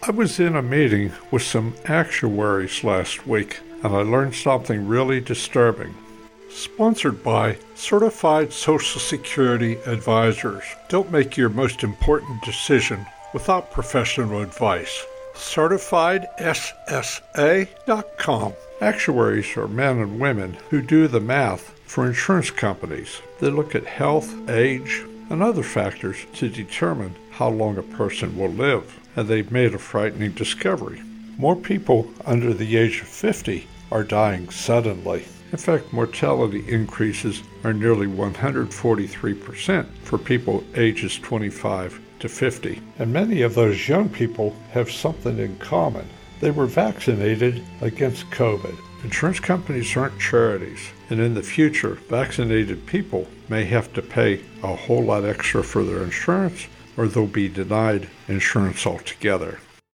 I was in a meeting with some actuaries last week and I learned something really disturbing. Sponsored by Certified Social Security Advisors. Don't make your most important decision without professional advice. CertifiedSSA.com. Actuaries are men and women who do the math for insurance companies. They look at health, age, and other factors to determine how long a person will live. And they've made a frightening discovery. More people under the age of 50 are dying suddenly. In fact, mortality increases are nearly 143% for people ages 25 to 50. And many of those young people have something in common. They were vaccinated against COVID. Insurance companies aren't charities, and in the future, vaccinated people may have to pay a whole lot extra for their insurance or they'll be denied insurance altogether.